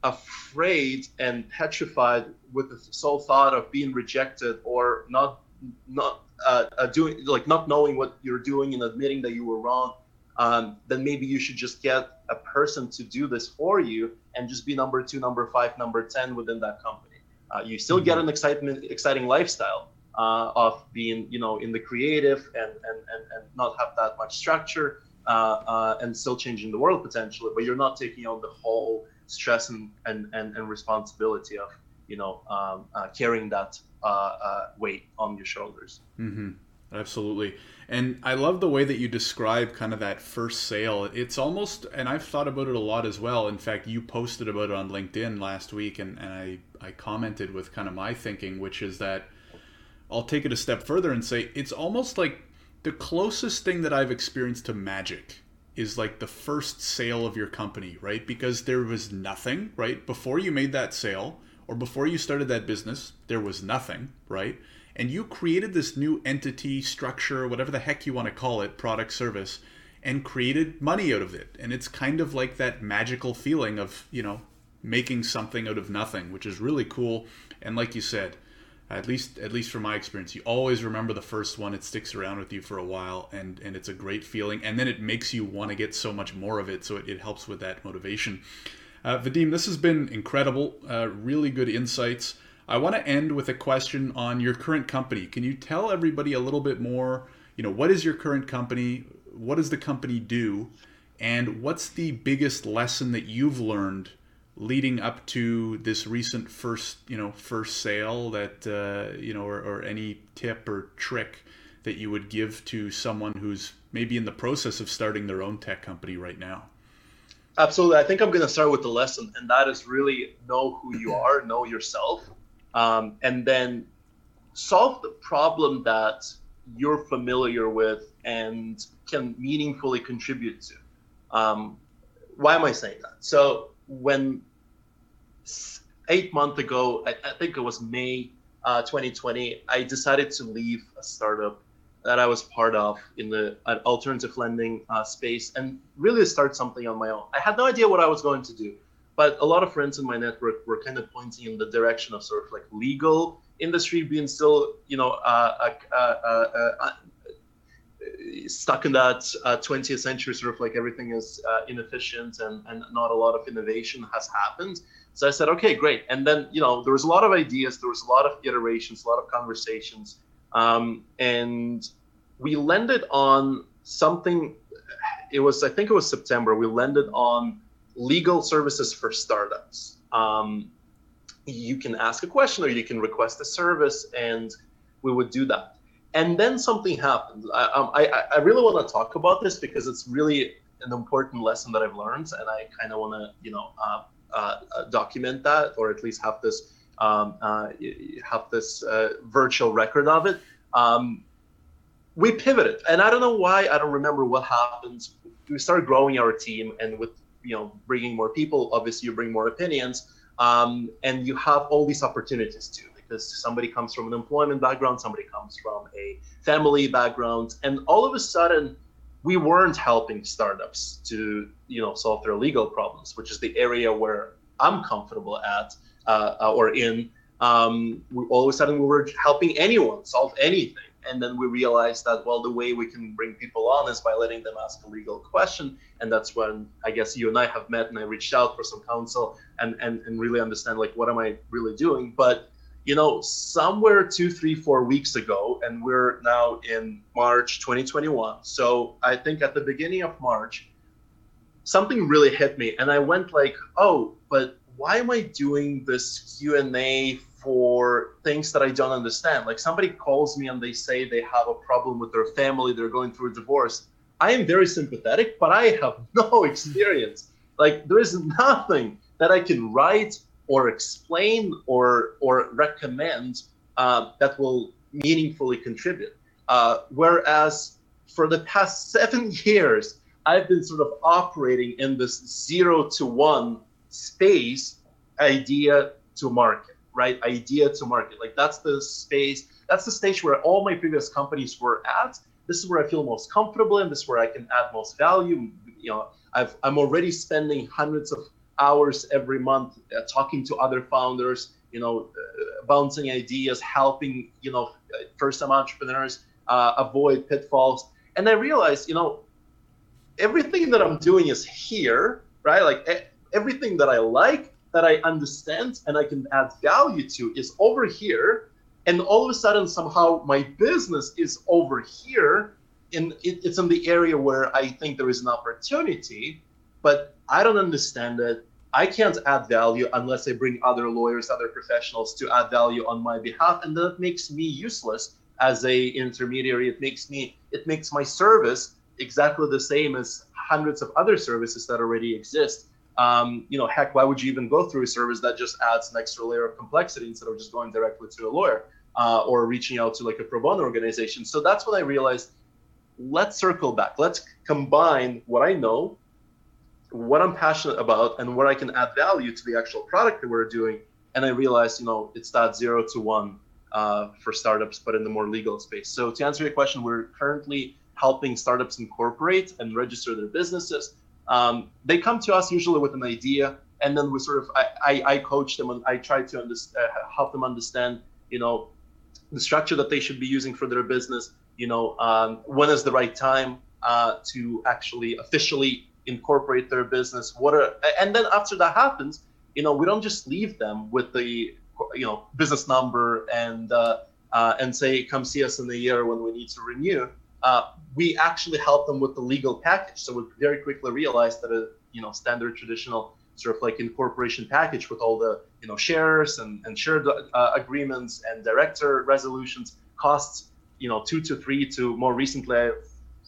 afraid and petrified with the sole thought of being rejected or not not uh, uh, doing like not knowing what you're doing and admitting that you were wrong um, then maybe you should just get a person to do this for you and just be number two number five number 10 within that company uh, you still get mm-hmm. an excitement, exciting lifestyle uh, of being, you know, in the creative and and, and, and not have that much structure uh, uh, and still changing the world potentially, but you're not taking on the whole stress and and, and, and responsibility of you know um, uh, carrying that uh, uh, weight on your shoulders. Mm-hmm. Absolutely. And I love the way that you describe kind of that first sale. It's almost, and I've thought about it a lot as well. In fact, you posted about it on LinkedIn last week, and, and I, I commented with kind of my thinking, which is that I'll take it a step further and say it's almost like the closest thing that I've experienced to magic is like the first sale of your company, right? Because there was nothing, right? Before you made that sale or before you started that business, there was nothing, right? And you created this new entity, structure, whatever the heck you want to call it, product, service, and created money out of it. And it's kind of like that magical feeling of, you know, making something out of nothing, which is really cool. And like you said, at least at least from my experience you always remember the first one it sticks around with you for a while and and it's a great feeling and then it makes you want to get so much more of it so it, it helps with that motivation uh, vadim this has been incredible uh, really good insights i want to end with a question on your current company. Can you tell everybody a little bit more you know what is your current company? What does the company do? And what's the biggest lesson that you've learned leading up to this recent first you know first sale that uh, you know or, or, any tip or trick that you would give to someone who's maybe in the process of starting their own tech company right now? Absolutely. I think i'm going to start with the lesson and that is really know who you are know yourself um, and then solve the problem that you're familiar with and can meaningfully contribute to. Um, why am i saying that? So when eight months ago, I, I, think it was May uh, 2020, I decided to leave a startup that I was part of in the alternative lending uh, space and really start something on my own. I had no idea what I was going to do, but a lot of friends in my network were kind of pointing in the direction of sort of like legal industry being still, you know, uh, uh, uh, uh stuck in that 20th uh, century, sort of like everything is uh, inefficient and, and not a lot of innovation has happened. So I said, okay, great. And then, you know, there was a lot of ideas, there was a lot of iterations, a lot of conversations. Um, and we landed on something, it was, I think it was September, we landed on legal services for startups. Um, you can ask a question or you can request a service, and we would do that and then something happened. I, um, I, I really want to talk about this because it's really an important lesson that I've learned, and I kind of want to, you know, uh, uh, uh, document that, or at least have this um, uh, have this uh, virtual record of it. Um, we pivoted, and I don't know why. I don't remember what happened. We started growing our team, and with you know bringing more people, obviously you bring more opinions, um, and you have all these opportunities too because somebody comes from an employment background, somebody comes from a family background, and all of a sudden we weren't helping startups to you know solve their legal problems, which is the area where I'm comfortable at uh, or in. Um, we, all of a sudden we were helping anyone solve anything and then we realized that well the way we can bring people on is by letting them ask a legal question and that's when i guess you and i have met and i reached out for some counsel and and, and really understand like what am i really doing but you know, somewhere two, three, four weeks ago, and we're now in March 2021. So I think at the beginning of March, something really hit me, and I went like, "Oh, but why am I doing this Q and A for things that I don't understand?" Like somebody calls me and they say they have a problem with their family, they're going through a divorce. I am very sympathetic, but I have no experience. Like there is nothing that I can write or explain or or recommend uh, that will meaningfully contribute. Uh, whereas for the past seven years, I've been sort of operating in this zero to one space, idea to market, right? Idea to market. Like that's the space, that's the stage where all my previous companies were at. This is where I feel most comfortable and this is where I can add most value. You know, I've, I'm already spending hundreds of hours every month uh, talking to other founders you know uh, bouncing ideas helping you know first time entrepreneurs uh, avoid pitfalls and i realized you know everything that i'm doing is here right like everything that i like that i understand and i can add value to is over here and all of a sudden somehow my business is over here And it, it's in the area where i think there is an opportunity but I don't understand it. I can't add value unless I bring other lawyers, other professionals to add value on my behalf, and that makes me useless as a intermediary. It makes me it makes my service exactly the same as hundreds of other services that already exist. Um, you know, heck, why would you even go through a service that just adds an extra layer of complexity instead of just going directly to a lawyer uh, or reaching out to like a pro bono organization? So that's when I realized let's circle back. Let's combine what I know, what I'm passionate about, and where I can add value to the actual product that we're doing. And I realized, you know, it's that zero to one uh, for startups, but in the more legal space. So to answer your question, we're currently helping startups incorporate and register their businesses. Um, they come to us usually with an idea, and then we sort of I, I, I coach them and I try to uh, help them understand, you know, the structure that they should be using for their business. You know, um, when is the right time uh, to actually officially incorporate their business? What are and then after that happens, you know, we don't just leave them with the you know business number and uh, uh, and say come see us in a year when we need to renew uh, we actually help them with the legal package. So we very quickly realized that a you know standard traditional sort of like incorporation package with all the you know shares and, and shared uh, agreements and director resolutions costs you know two to three to more recently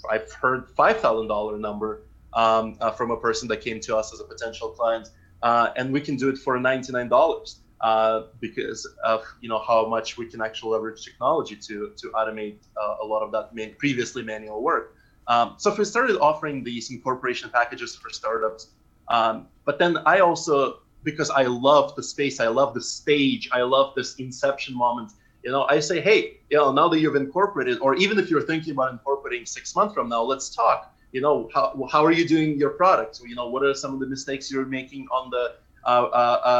I've heard five thousand dollar number um, uh, from a person that came to us as a potential client, uh, and we can do it for ninety nine dollars uh, because of you know how much we can actually leverage technology to to automate uh, a lot of that man- previously manual work. Um, so if we started offering these incorporation packages for startups, um, but then I also because I love the space, I love the stage, I love this inception moment. You know, I say, hey, you know, now that you've incorporated, or even if you're thinking about incorporating six months from now, let's talk. You know, how, how are you doing your product? You know, what are some of the mistakes you're making on the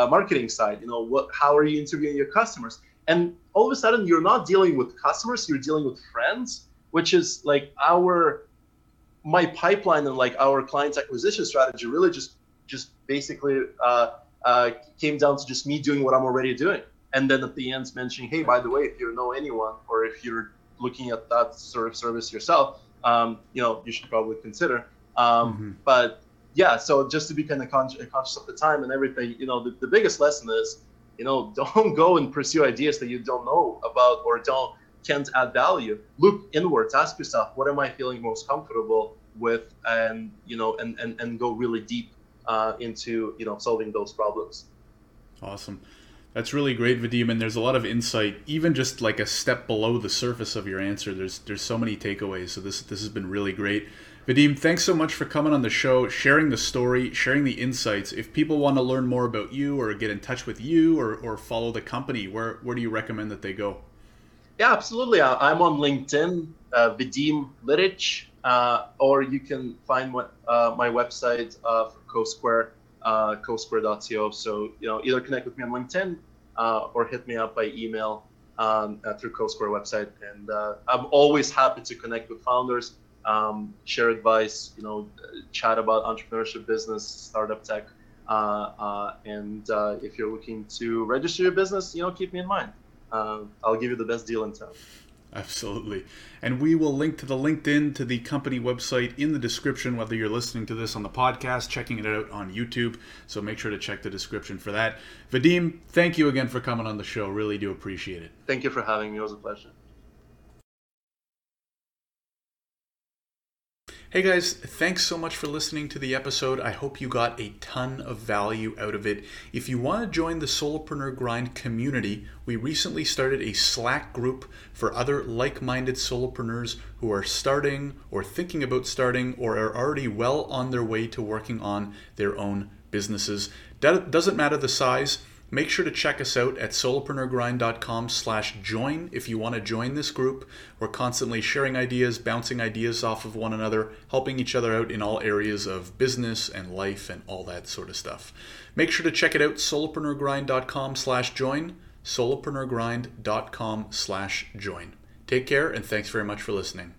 marketing side. You know, what? How are you interviewing your customers? And all of a sudden, you're not dealing with customers; you're dealing with friends, which is like our my pipeline and like our clients acquisition strategy really just just basically uh, uh, came down to just me doing what I'm already doing. And then at the end, mentioning, hey, by the way, if you know anyone or if you're looking at that sort of service yourself, um, you know, you should probably consider. Um, mm-hmm. But yeah, so just to be kind of con- conscious of the time and everything, you know, the, the biggest lesson is, you know, don't go and pursue ideas that you don't know about or don't can't add value. Look inwards, ask yourself, what am I feeling most comfortable with, and you know, and and, and go really deep uh, into you know solving those problems. Awesome. That's really great, Vadim, and there's a lot of insight, even just like a step below the surface of your answer. There's there's so many takeaways. So this this has been really great. Vadim, thanks so much for coming on the show, sharing the story, sharing the insights. If people want to learn more about you or get in touch with you or, or follow the company, where, where do you recommend that they go? Yeah, absolutely. Uh, I'm on LinkedIn, uh, Vadim uh, or you can find my, uh, my website uh, CoSquare, uh, cosquare.co. So, you know, either connect with me on LinkedIn uh, or hit me up by email um, through CoSquare website. And I'm always happy to connect with founders um, share advice, you know, chat about entrepreneurship, business, startup tech. Uh, uh, and uh, if you're looking to register your business, you know, keep me in mind. Uh, I'll give you the best deal in town. Absolutely. And we will link to the LinkedIn, to the company website in the description, whether you're listening to this on the podcast, checking it out on YouTube. So make sure to check the description for that. Vadim, thank you again for coming on the show. Really do appreciate it. Thank you for having me. It was a pleasure. Hey guys, thanks so much for listening to the episode. I hope you got a ton of value out of it. If you want to join the Solopreneur Grind community, we recently started a Slack group for other like minded solopreneurs who are starting or thinking about starting or are already well on their way to working on their own businesses. Doesn't matter the size. Make sure to check us out at solopreneurgrind.com slash join if you want to join this group. We're constantly sharing ideas, bouncing ideas off of one another, helping each other out in all areas of business and life and all that sort of stuff. Make sure to check it out, solopreneurgrind.com slash join, solopreneurgrind.com slash join. Take care and thanks very much for listening.